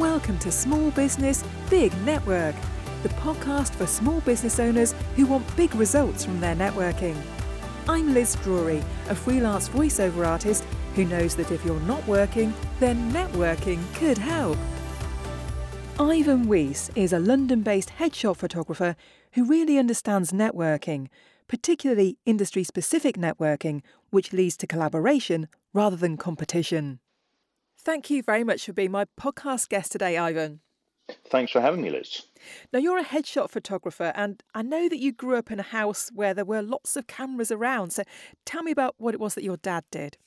Welcome to Small Business Big Network, the podcast for small business owners who want big results from their networking. I'm Liz Drury, a freelance voiceover artist who knows that if you're not working, then networking could help. Ivan Weiss is a London based headshot photographer who really understands networking, particularly industry specific networking, which leads to collaboration rather than competition. Thank you very much for being my podcast guest today, Ivan. Thanks for having me, Liz. Now, you're a headshot photographer, and I know that you grew up in a house where there were lots of cameras around. So tell me about what it was that your dad did.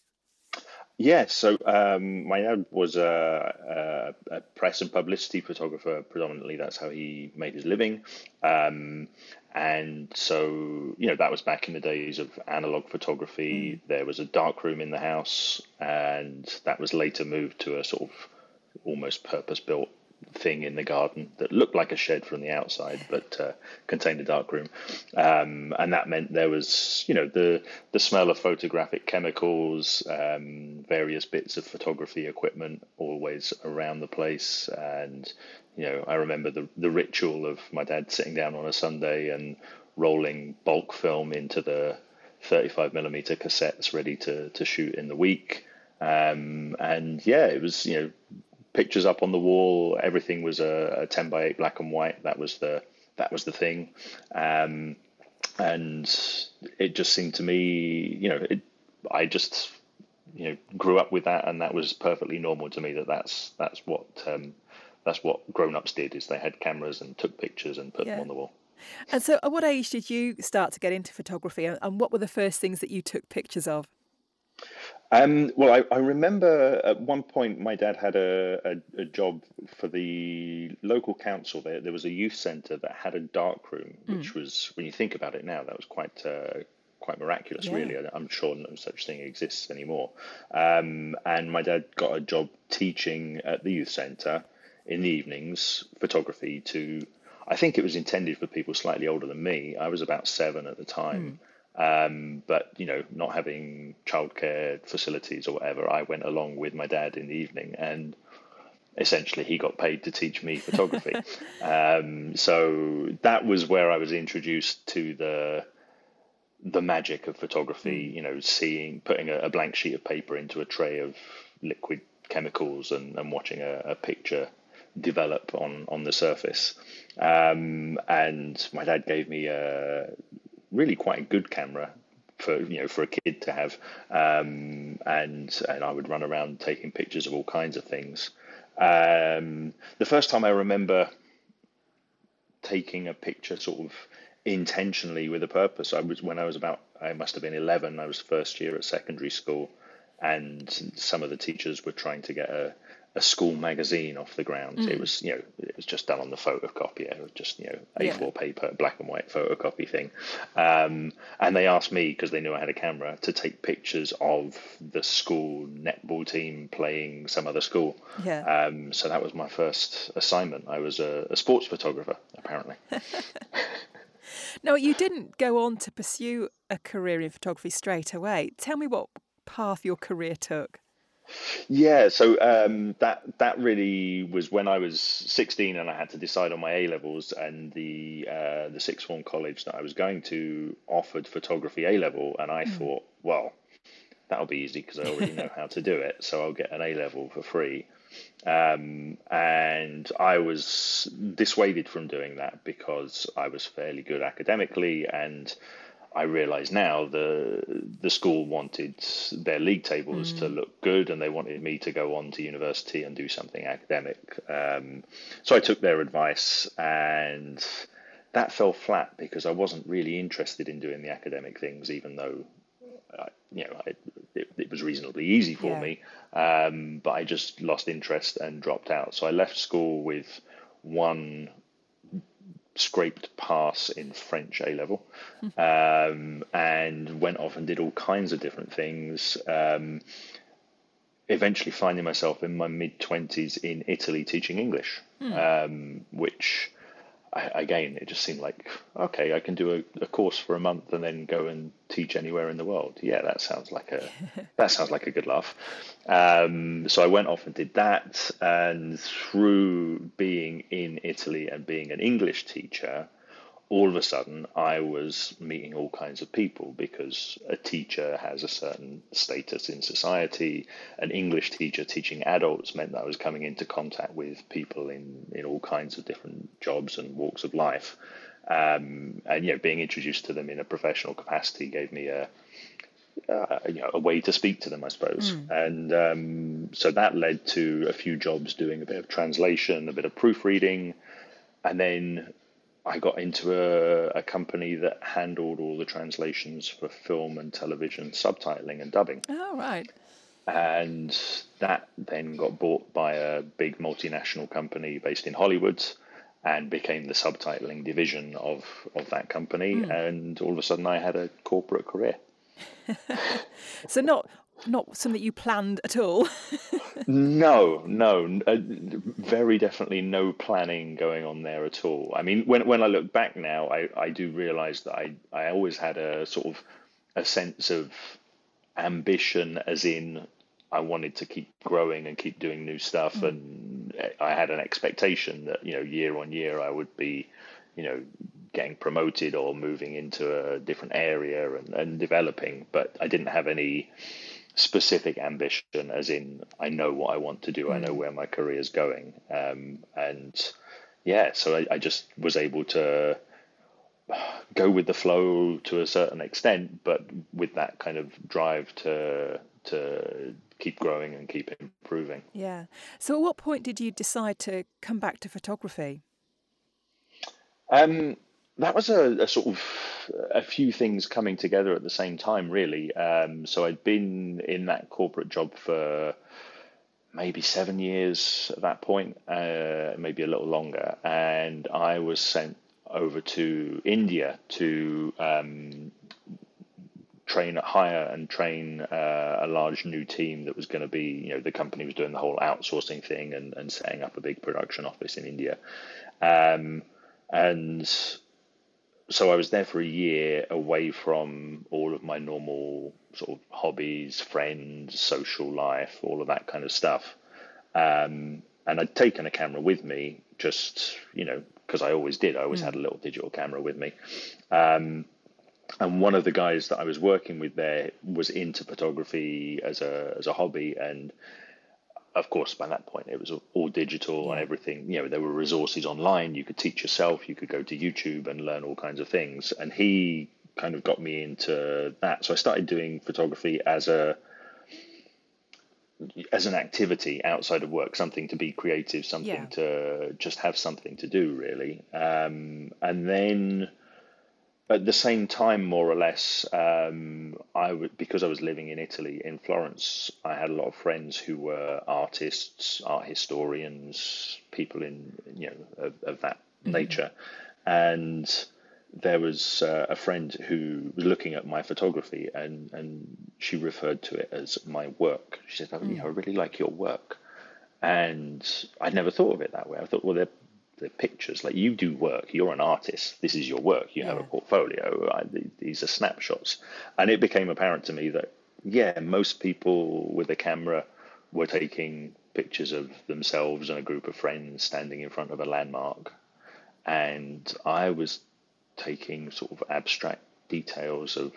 Yeah, so um, my dad was a, a, a, press and publicity photographer predominantly. That's how he made his living. Um, and so, you know, that was back in the days of analog photography. Mm. There was a dark room in the house, and that was later moved to a sort of almost purpose built thing in the garden that looked like a shed from the outside, but uh, contained a dark room, um, and that meant there was, you know, the the smell of photographic chemicals, um, various bits of photography equipment always around the place, and you know, I remember the the ritual of my dad sitting down on a Sunday and rolling bulk film into the 35 millimeter cassettes ready to to shoot in the week. Um, and yeah, it was you know pictures up on the wall. Everything was a, a, 10 by 8 black and white. That was the that was the thing. Um, and it just seemed to me, you know, it, I just you know grew up with that, and that was perfectly normal to me. That that's that's what um, that's what grown ups did is they had cameras and took pictures and put yeah. them on the wall. And so, at what age did you start to get into photography, and what were the first things that you took pictures of? Um, well, I, I, remember at one point my dad had a, a, a, job for the local council. There, there was a youth centre that had a dark room, mm. which was, when you think about it now, that was quite uh, quite miraculous. Yeah. Really, I'm sure no such thing exists anymore. Um, and my dad got a job teaching at the youth centre in the evenings photography to. I think it was intended for people slightly older than me. I was about seven at the time. Mm um, but you know, not having childcare facilities or whatever, I went along with my dad in the evening, and essentially he got paid to teach me photography. um, so that was where I was introduced to the the magic of photography. Hmm. You know, seeing putting a, a, blank sheet of paper into a tray of liquid chemicals and, and watching a, a picture develop on on the surface. Um, and my dad gave me a really quite a good camera for you know for a kid to have, um, and and I would run around taking pictures of all kinds of things. Um, the first time I remember taking a picture sort of intentionally with a purpose, I was when I was about I must have been eleven. I was first year at secondary school, and some of the teachers were trying to get a a school magazine off the ground. Mm. It was, you know, it was just done on the photocopier. Just, you know, A4 yeah. paper, black and white photocopy thing. Um, and they asked me because they knew I had a camera to take pictures of the school netball team playing some other school. Yeah. Um, so that was my first assignment. I was a, a sports photographer, apparently. no, you didn't go on to pursue a career in photography straight away. Tell me what path your career took. Yeah, so um, that that really was when I was 16 and I had to decide on my A levels, and the uh, the sixth form college that I was going to offered photography A level, and I mm. thought, well, that'll be easy because I already know how to do it, so I'll get an A level for free. Um, and I was dissuaded from doing that because I was fairly good academically and I realise now the the school wanted their league tables mm. to look good, and they wanted me to go on to university and do something academic. Um, so I took their advice, and that fell flat because I wasn't really interested in doing the academic things, even though. I, you know, I, it, it, was reasonably easy for yeah. me, um, but I just lost interest and dropped out. So I left school with one scraped pass in French A level, um, and went off and did all kinds of different things. Um, eventually, finding myself in my mid twenties in Italy teaching English, hmm. um, which I, again, it just seemed like okay, I can do a, a, course for a month and then go and teach anywhere in the world. Yeah, that sounds like a that sounds like a good laugh. Um, so I went off and did that, and through being in Italy and being an English teacher, all of a sudden I was meeting all kinds of people because a teacher has a certain status in society. An English teacher teaching adults meant that I was coming into contact with people in, in all kinds of different jobs and walks of life. Um, and you know, being introduced to them in a professional capacity gave me a uh, you know, a way to speak to them, I suppose. Mm. And um, so that led to a few jobs doing a bit of translation, a bit of proofreading, and then I got into a, a company that handled all the translations for film and television subtitling and dubbing. Oh, right. And that then got bought by a big multinational company based in Hollywood and became the subtitling division of, of that company. Mm. And all of a sudden, I had a corporate career. so, not not something you planned at all. no, no, uh, very definitely no planning going on there at all. I mean, when when I look back now, I, I do realize that I, I always had a sort of a sense of ambition, as in I wanted to keep growing and keep doing new stuff, mm. and I had an expectation that you know year on year I would be, you know, getting promoted or moving into a different area and, and developing, but I didn't have any specific ambition, as in I know what I want to do. I know mm. where my career is going, um, and yeah, so I, I, just was able to go with the flow to a certain extent, but with that kind of drive to to keep growing and keep improving. Yeah. So, at what point did you decide to come back to photography? Um, that was a, a, sort of a few things coming together at the same time, really. Um, so I'd been in that corporate job for maybe seven years at that point, uh, maybe a little longer, and I was sent over to India to um, train, hire, and train uh, a large new team that was going to be, you know, the company was doing the whole outsourcing thing and, and setting up a big production office in India. Um, and so I was there for a year away from all of my normal sort of hobbies, friends, social life, all of that kind of stuff. Um, and I'd taken a camera with me, just you know, because I always did. I always mm. had a little digital camera with me. Um, and one of the guys that I was working with there was into photography as a as a hobby, and of course, by that point, it was all digital and everything. You know, there were resources online. You could teach yourself. You could go to YouTube and learn all kinds of things. And he kind of got me into that. So I started doing photography as a as an activity outside of work, something to be creative, something yeah. to just have something to do, really. Um, and then at the same time, more or less, um, I would because I was living in Italy in Florence. I had a lot of friends who were artists, art historians, people in you know of, of that mm-hmm. nature, and there was uh, a friend who was looking at my photography and and she referred to it as my work. She said, "Oh, mm. I really like your work," and I'd never thought of it that way. I thought, well, they're the pictures. Like you do work, you're an artist. This is your work. You yeah. have a portfolio. I, these are snapshots, and it became apparent to me that yeah, most people with a camera were taking pictures of themselves and a group of friends standing in front of a landmark, and I was taking sort of abstract details of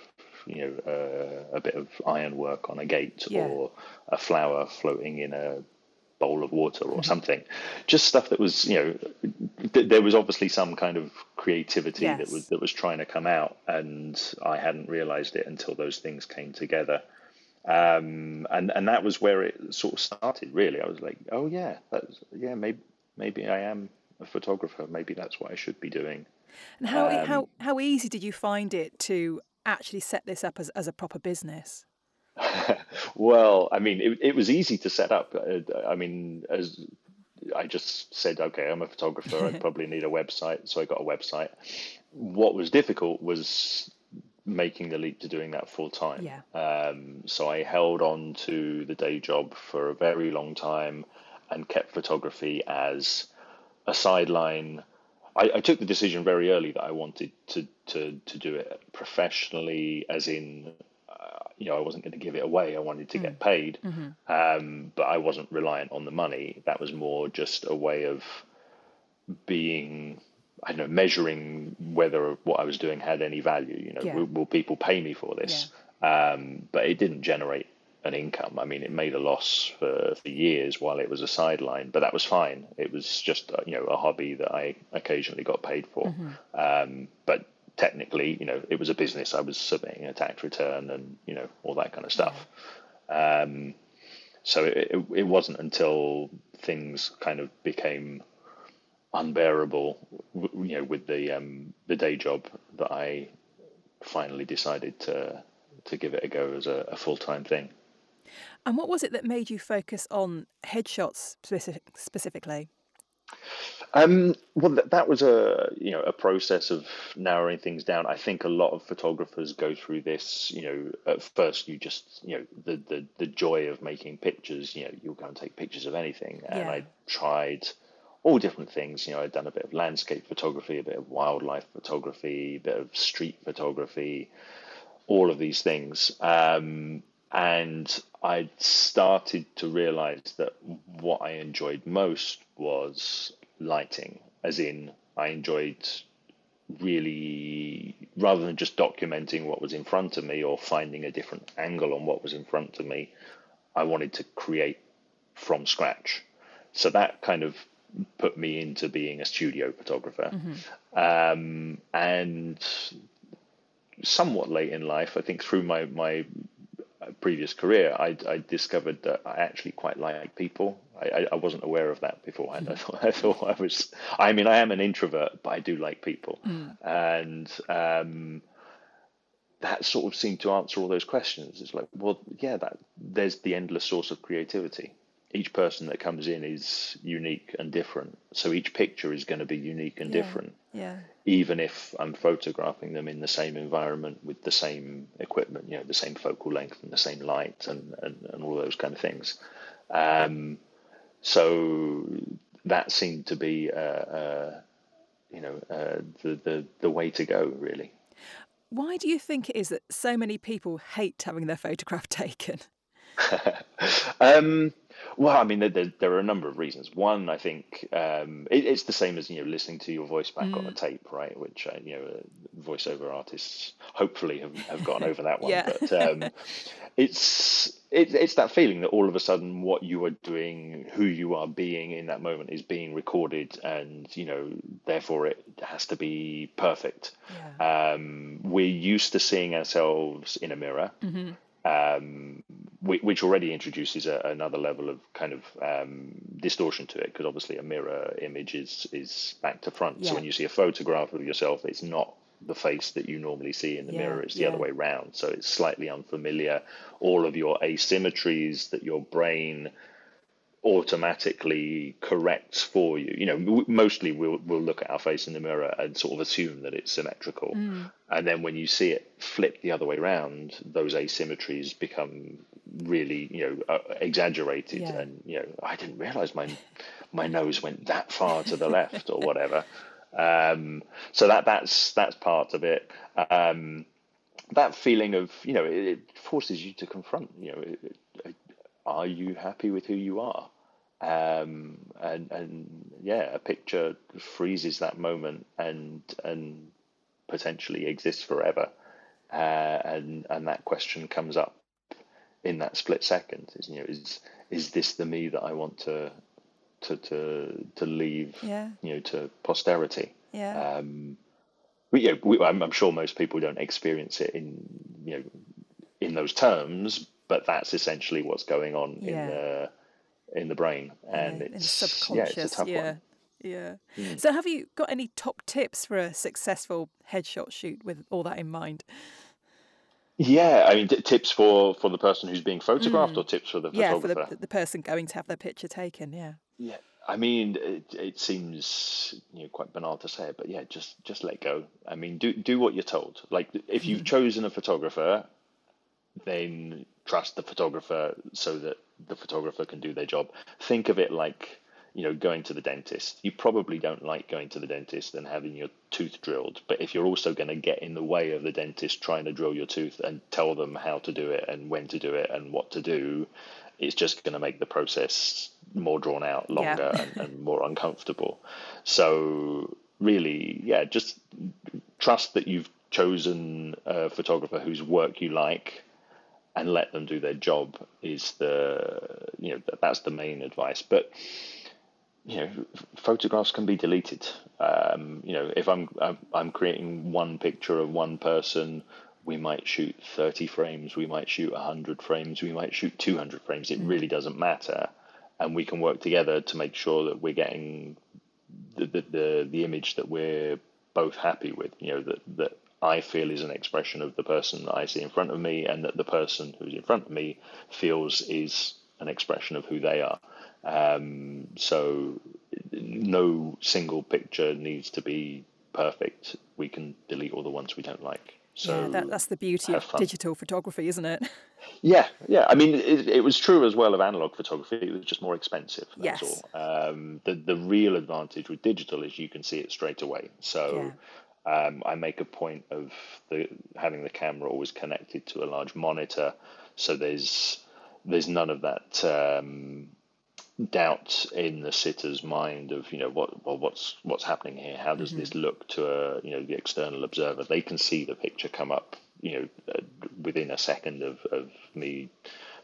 you know uh, a bit of ironwork on a gate yeah. or a flower floating in a bowl of water or mm-hmm. something. Just stuff that was, you know, th- there was obviously some kind of creativity yes. that was that was trying to come out, and I hadn't realised it until those things came together. Um, and and that was where it sort of started. Really, I was like, oh yeah, that's yeah, maybe maybe I am a photographer. Maybe that's what I should be doing. And how um, how how easy did you find it to actually set this up as as a proper business? well, I mean, it, it was easy to set up. Uh, I mean, as I just said, okay, I'm a photographer. I probably need a website, so I got a website. What was difficult was making the leap to doing that full time. Yeah. Um, so I held on to the day job for a very long time and kept photography as a sideline I, I, took the decision very early that I wanted to to to do it professionally, as in, you know, I wasn't going to give it away. I wanted to mm. get paid, mm-hmm. um, but I wasn't reliant on the money. That was more just a way of being. I don't know, measuring whether what I was doing had any value. You know, yeah. will, will, people pay me for this? Yeah. Um, but it didn't generate an income. I mean, it made a loss for, for years while it was a sideline, but that was fine. It was just uh, you know a hobby that I occasionally got paid for. Mm-hmm. Um, but technically, you know, it was a business. I was submitting a tax return and you know all that kind of stuff. Um, so it, it, it wasn't until things kind of became unbearable, you know, with the um, the day job that I finally decided to to give it a go as a, a full time thing. And what was it that made you focus on headshots specific, specifically? Um, well, that, that was a you know a process of narrowing things down. I think a lot of photographers go through this. You know, at first you just you know the the the joy of making pictures. You know, you'll go and take pictures of anything, and yeah. I tried all different things. You know, I'd done a bit of landscape photography, a bit of wildlife photography, a bit of street photography, all of these things. Um, and I started to realize that what I enjoyed most was lighting, as in, I enjoyed really, rather than just documenting what was in front of me or finding a different angle on what was in front of me, I wanted to create from scratch. So that kind of put me into being a studio photographer. Mm-hmm. Um, and somewhat late in life, I think through my, my previous career, I, I discovered that I actually quite like people. I, I wasn't aware of that beforehand. Mm. I thought I thought I was. I mean, I am an introvert, but I do like people, mm. and um, that sort of seemed to answer all those questions. It's like, well, yeah, that there's the endless source of creativity each person that comes in is unique and different. So each picture is going to be unique and yeah, different. Yeah. Even if I'm photographing them in the same environment with the same equipment, you know, the same focal length and the same light and, and, and all those kind of things. Um, so that seemed to be, uh, uh, you know, uh, the, the, the way to go, really. Why do you think it is that so many people hate having their photograph taken? um, well, I mean, there, there, are a number of reasons. One, I think um, it, it's the same as you know listening to your voice back mm. on a tape, right? Which uh, you know, uh, voiceover artists hopefully have, have gotten over that one. yeah. But um, it's it, it's that feeling that all of a sudden what you are doing, who you are being in that moment, is being recorded, and you know, therefore it has to be perfect. Yeah. Um, we're used to seeing ourselves in a mirror. Mm-hmm um, which already introduces a, another level of kind of um, distortion to it because obviously a mirror image is is back to front. Yeah. So when you see a photograph of yourself, it's not the face that you normally see in the yeah, mirror. It's the yeah. other way around. So it's slightly unfamiliar. All of your asymmetries that your brain automatically corrects for you. You know, mostly we'll we'll look at our face in the mirror and sort of assume that it's symmetrical, mm. and then when you see it flip the other way around, those asymmetries become really you know uh, exaggerated, yeah. and you know I didn't realize my my nose went that far to the left or whatever. Um, so that that's that's part of it. Um, that feeling of you know it, it, forces you to confront you know. It, are you happy with who you are? Um, and and yeah, a picture freezes that moment and and potentially exists forever, uh, and and that question comes up in that split second. Is you know is is this the me that I want to to to to leave? Yeah. You know to posterity. Yeah. Um, we, you know, we, I'm, I'm sure most people don't experience it in you know in those terms, but that's essentially what's going on yeah. in the in the brain, and yeah, it's subconscious. Yeah, it's a tough yeah. one. Yeah. Mm. So, have you got any top tips for a successful headshot shoot with all that in mind? Yeah, I mean, t- tips for for the person who's being photographed, mm. or tips for the yeah, for the, the person going to have their picture taken. Yeah. Yeah, I mean, it, it seems you know quite banal to say it, but yeah, just just let go. I mean, do do what you're told. Like, if you've mm. chosen a photographer, then trust the photographer so that the photographer can do their job. Think of it like you know, going to the dentist. You probably don't like going to the dentist and having your tooth drilled. But if you're also going to get in the way of the dentist trying to drill your tooth and tell them how to do it and when to do it and what to do, it's just going to make the process more drawn out, longer, yeah. and, and more uncomfortable. So, really, yeah, just trust that you've chosen a photographer whose work you like and let them do their job is the you know that's the main advice but you know, photographs can be deleted. Um, you know, if I'm, I'm creating one picture of one person, we might shoot 30 frames, we might shoot 100 frames, we might shoot 200 frames. It mm. really doesn't matter, and we can work together to make sure that we're getting the the the, the image that we're both happy with. You know, that that I feel is an expression of the person that I see in front of me, and that the person who's in front of me feels is an expression of who they are. Um, so no single picture needs to be perfect. We can delete all the ones we don't like. So yeah, that, that's the beauty of digital photography, isn't it? Yeah, yeah. I mean, it, it, was true as well of analog photography. It was just more expensive. That's yes. all. Um, the the real advantage with digital is you can see it straight away. So. Um, I make a point of the having the camera always connected to a large monitor, so there's there's none of that um, doubt in the sitter's mind of you know what well what's what's happening here how does mm-hmm. this look to a you know the external observer they can see the picture come up you know uh, within a second of, of me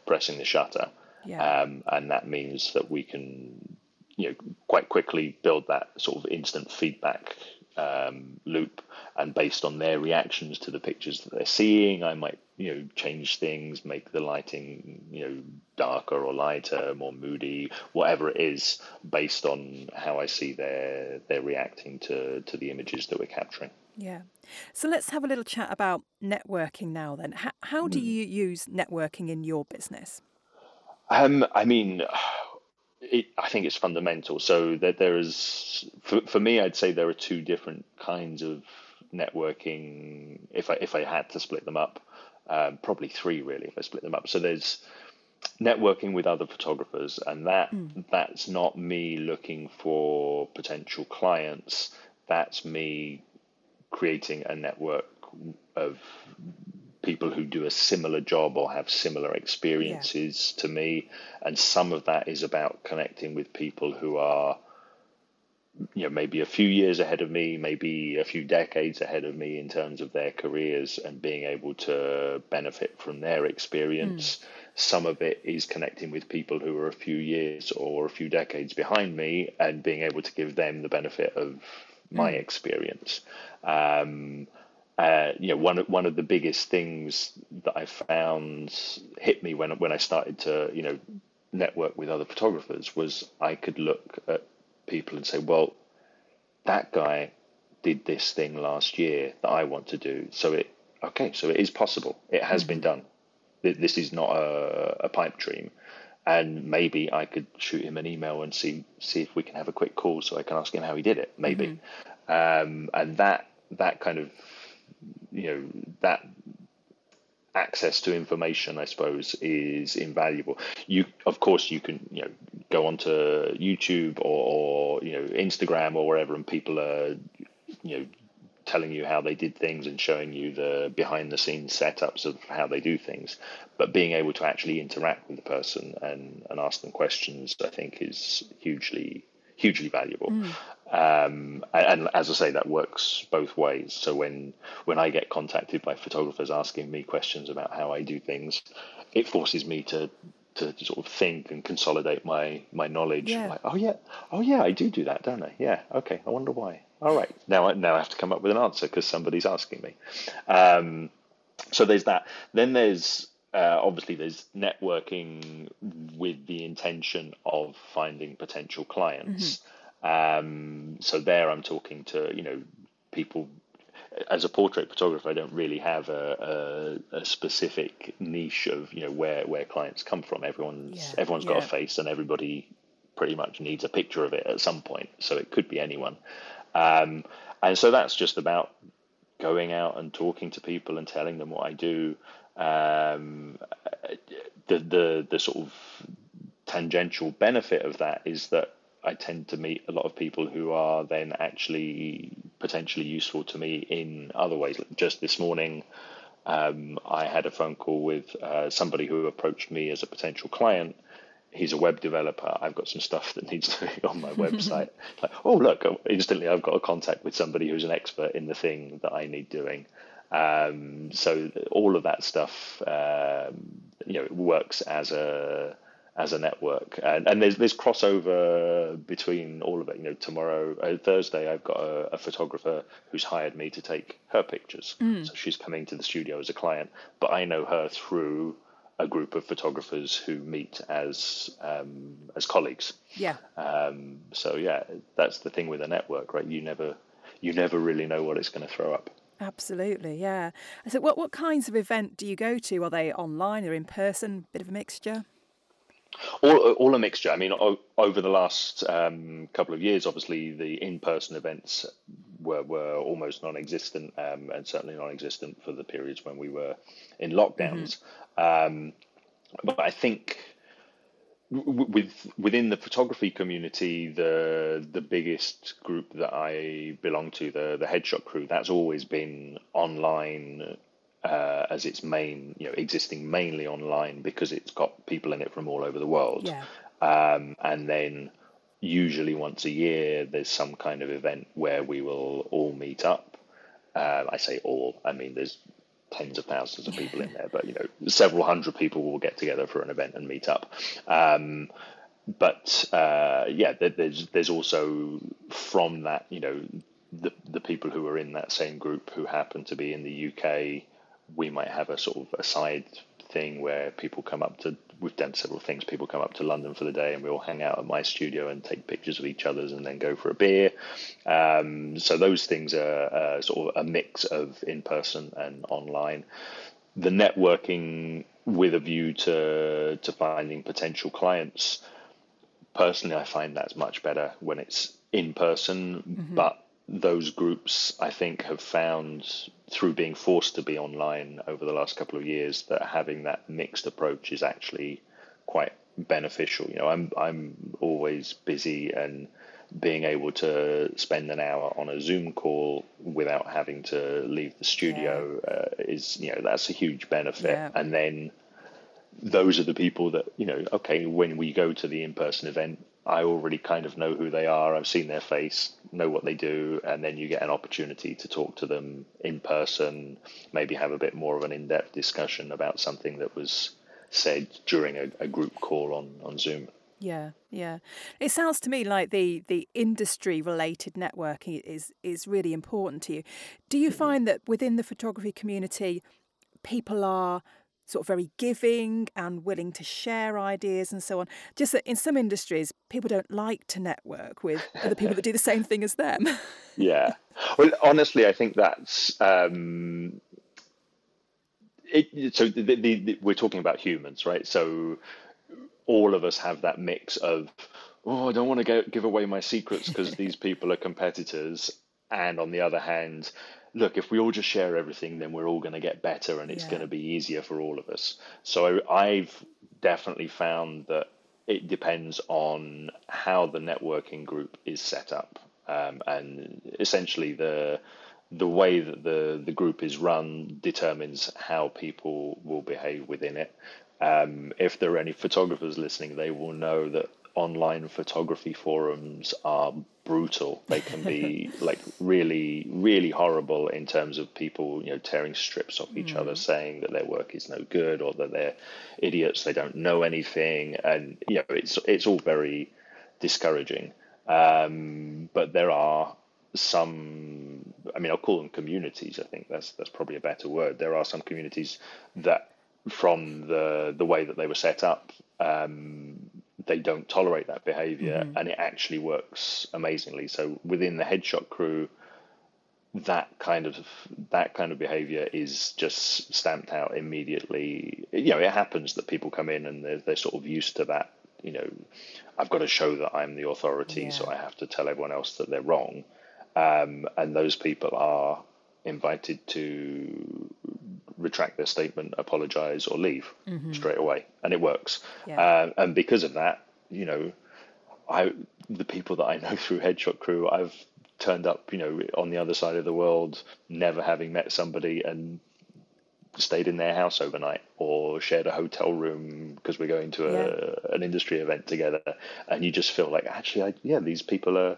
pressing the shutter yeah. um, and that means that we can you know quite quickly build that sort of instant feedback um, loop, and based on their reactions to the pictures that they're seeing, I might you know change things, make the lighting you know darker or lighter, more moody, whatever it is, based on how I see they're they're reacting to to the images that we're capturing. Yeah. So let's have a little chat about networking now. Then, how, how do hmm. you use networking in your business? Um, I mean, it, I think it's fundamental. So that there is, for, for me, I'd say there are two different kinds of networking. If I if I had to split them up, um, probably three really. If I split them up, so there's networking with other photographers, and that mm. that's not me looking for potential clients. That's me creating a network of people who do a similar job or have similar experiences yeah. to me. And some of that is about connecting with people who are, you know, maybe a few years ahead of me, maybe a few decades ahead of me in terms of their careers and being able to benefit from their experience. Mm. Some of it is connecting with people who are a few years or a few decades behind me and being able to give them the benefit of my mm. experience. Um, uh, you know, one one of the biggest things that I found hit me when when I started to you know network with other photographers was I could look at people and say, well, that guy did this thing last year that I want to do. So it okay, so it is possible. It has mm-hmm. been done. This is not a, a pipe dream. And maybe I could shoot him an email and see see if we can have a quick call so I can ask him how he did it. Maybe, mm-hmm. um, and that that kind of you know that access to information, I suppose, is invaluable. You, of course, you can you know go onto YouTube or, or you know Instagram or wherever, and people are you know telling you how they did things and showing you the behind the scenes setups of how they do things. But being able to actually interact with the person and, and ask them questions, I think, is hugely hugely valuable. Mm. Um, and, as I say, that works both ways. So when when I get contacted by photographers asking me questions about how I do things, it forces me to to sort of think and consolidate my my knowledge. Yeah. Like, oh yeah, oh yeah, I do do that, don't I? Yeah. Okay. I wonder why. All right. Now I now I have to come up with an answer because somebody's asking me. Um, so there's that. Then there's uh, obviously there's networking with the intention of finding potential clients. Mm-hmm. Um, so there, I'm talking to you know people. As a portrait photographer, I don't really have a, a, a specific niche of you know where, where clients come from. Everyone's yeah, everyone's got yeah. a face, and everybody pretty much needs a picture of it at some point. So it could be anyone, um, and so that's just about going out and talking to people and telling them what I do. Um, the the the sort of tangential benefit of that is that I tend to meet a lot of people who are then actually potentially useful to me in other ways. Just this morning, um, I had a phone call with uh, somebody who approached me as a potential client. He's a web developer. I've got some stuff that needs doing on my website. like, oh look! Instantly, I've got a contact with somebody who's an expert in the thing that I need doing. Um, so all of that stuff, um, you know, it works as a as a network, and, and there's there's crossover between all of it. You know, tomorrow uh, Thursday, I've got a, a, photographer who's hired me to take her pictures, mm. so she's coming to the studio as a client, but I know her through a group of photographers who meet as um, as colleagues. Yeah. Um, so yeah, that's the thing with a network, right? You never you never really know what it's going to throw up. Absolutely, yeah. So, what what kinds of event do you go to? Are they online or in person? Bit of a mixture. All, all a mixture. I mean, o- over the last um, couple of years, obviously the in-person events were, were almost non-existent, um, and certainly non-existent for the periods when we were in lockdowns. Mm-hmm. Um, but I think with within the photography community, the the biggest group that I belong to, the the headshot crew, that's always been online uh, as its main, you know, existing mainly online because it's got people in it from all over the world. Yeah. Um, and then usually once a year, there's some kind of event where we will all meet up. Uh, I say all, I mean there's tens of thousands of people in there, but you know, several hundred people will get together for an event and meet up. Um, but uh, yeah, there's there's also from that, you know, the the people who are in that same group who happen to be in the UK we might have a sort of a side thing where people come up to we've done several things people come up to london for the day and we all hang out at my studio and take pictures of each other's and then go for a beer um, so those things are uh, sort of a mix of in person and online the networking with a view to to finding potential clients personally i find that's much better when it's in person mm-hmm. but those groups, I think, have found through being forced to be online over the last couple of years that having that mixed approach is actually quite beneficial. You know, I'm I'm always busy and being able to spend an hour on a Zoom call without having to leave the studio yeah. uh, is you know that's a huge benefit. Yeah. And then those are the people that you know. Okay, when we go to the in-person event, I already kind of know who they are. I've seen their face, know what they do, and then you get an opportunity to talk to them in person, maybe have a bit more of an in depth discussion about something that was said during a, a, group call on, on Zoom. Yeah, yeah. It sounds to me like the, the industry related networking is is really important to you. Do you mm-hmm. find that within the photography community, people are sort of very giving and willing to share ideas and so on. Just that in some industries, people don't like to network with other people that do the same thing as them. yeah. Well, honestly, I think that's. Um, it, so the, the, the, we're talking about humans, right? So all of us have that mix of, oh, I don't want to give away my secrets because these people are competitors, and on the other hand, look, if we all just share everything, then we're all going to get better and it's yeah. going to be easier for all of us. So I've definitely found that it depends on how the networking group is set up. Um, and essentially the the way that the, the group is run determines how people will behave within it. Um, if there are any photographers listening, they will know that online photography forums are brutal. They can be like really, really horrible in terms of people, you know, tearing strips off each mm. other, saying that their work is no good or that they're idiots, they don't know anything, and you know, it's it's all very discouraging. Um, but there are some I mean I'll call them communities, I think that's that's probably a better word. There are some communities that from the the way that they were set up um, they don't tolerate that behavior mm-hmm. and it actually works amazingly so within the headshot crew that kind of that kind of behavior is just stamped out immediately you know it happens that people come in and they're, they're sort of used to that you know i've got to show that i'm the authority yeah. so i have to tell everyone else that they're wrong um, and those people are invited to retract their statement, apologize, or leave mm-hmm. straight away, and it works. Yeah. Uh, and because of that, you know, I the people that I know through Headshot Crew, I've turned up, you know, on the other side of the world, never having met somebody, and stayed in their house overnight or shared a hotel room because we're going to a, yeah. an industry event together and you just feel like actually I, yeah these people are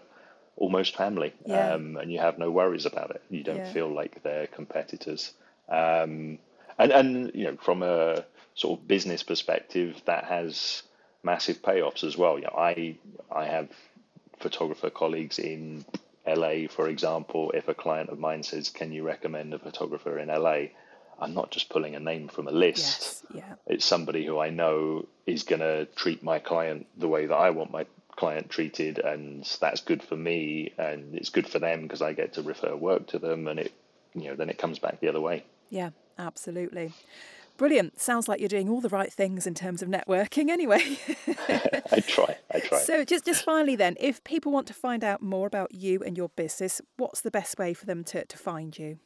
almost family yeah. um, and you have no worries about it you don't yeah. feel like they're competitors um, and and you know from a sort of business perspective that has massive payoffs as well you know, I I have photographer colleagues in LA for example if a client of mine says can you recommend a photographer in LA I'm not just pulling a name from a list. Yes, yeah. It's somebody who I know is going to treat my client the way that I want my client treated, and that's good for me, and it's good for them because I get to refer work to them, and it, you know, then it comes back the other way. Yeah, absolutely. Brilliant. Sounds like you're doing all the right things in terms of networking anyway. I try. I try. So just just finally then, if people want to find out more about you and your business, what's the best way for them to, to find you?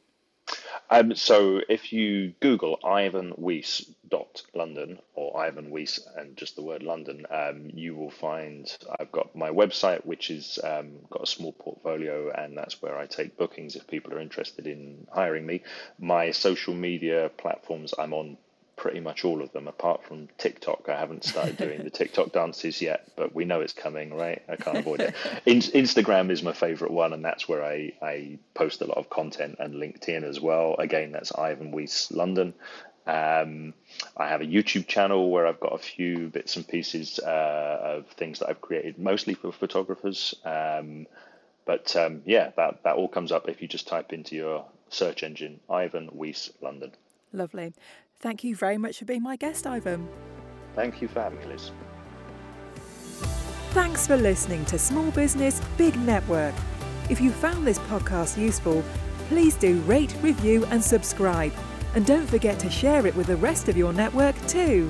Um, so if you Google Ivan Weiss dot London or Ivan Weiss and just the word London, um, you will find I've got my website, which is um, got a small portfolio, and that's where I take bookings if people are interested in hiring me. My social media platforms, I'm on pretty much all of them, apart from TikTok. I haven't started doing the TikTok dances yet, but we know it's coming, right? I can't avoid it. In- Instagram is my favorite one, and that's where I, I post a lot of content, and LinkedIn as well. Again, that's Ivan Weiss London. Um, I have a YouTube channel where I've got a few bits and pieces uh, of things that I've created, mostly for photographers. Um, but um, yeah, that, that all comes up if you just type into your search engine Ivan Weiss London. Lovely. Thank you very much for being my guest, Ivan. Thank you for having me, Liz. Thanks for listening to Small Business Big Network. If you found this podcast useful, please do rate, review, and subscribe. And don't forget to share it with the rest of your network too.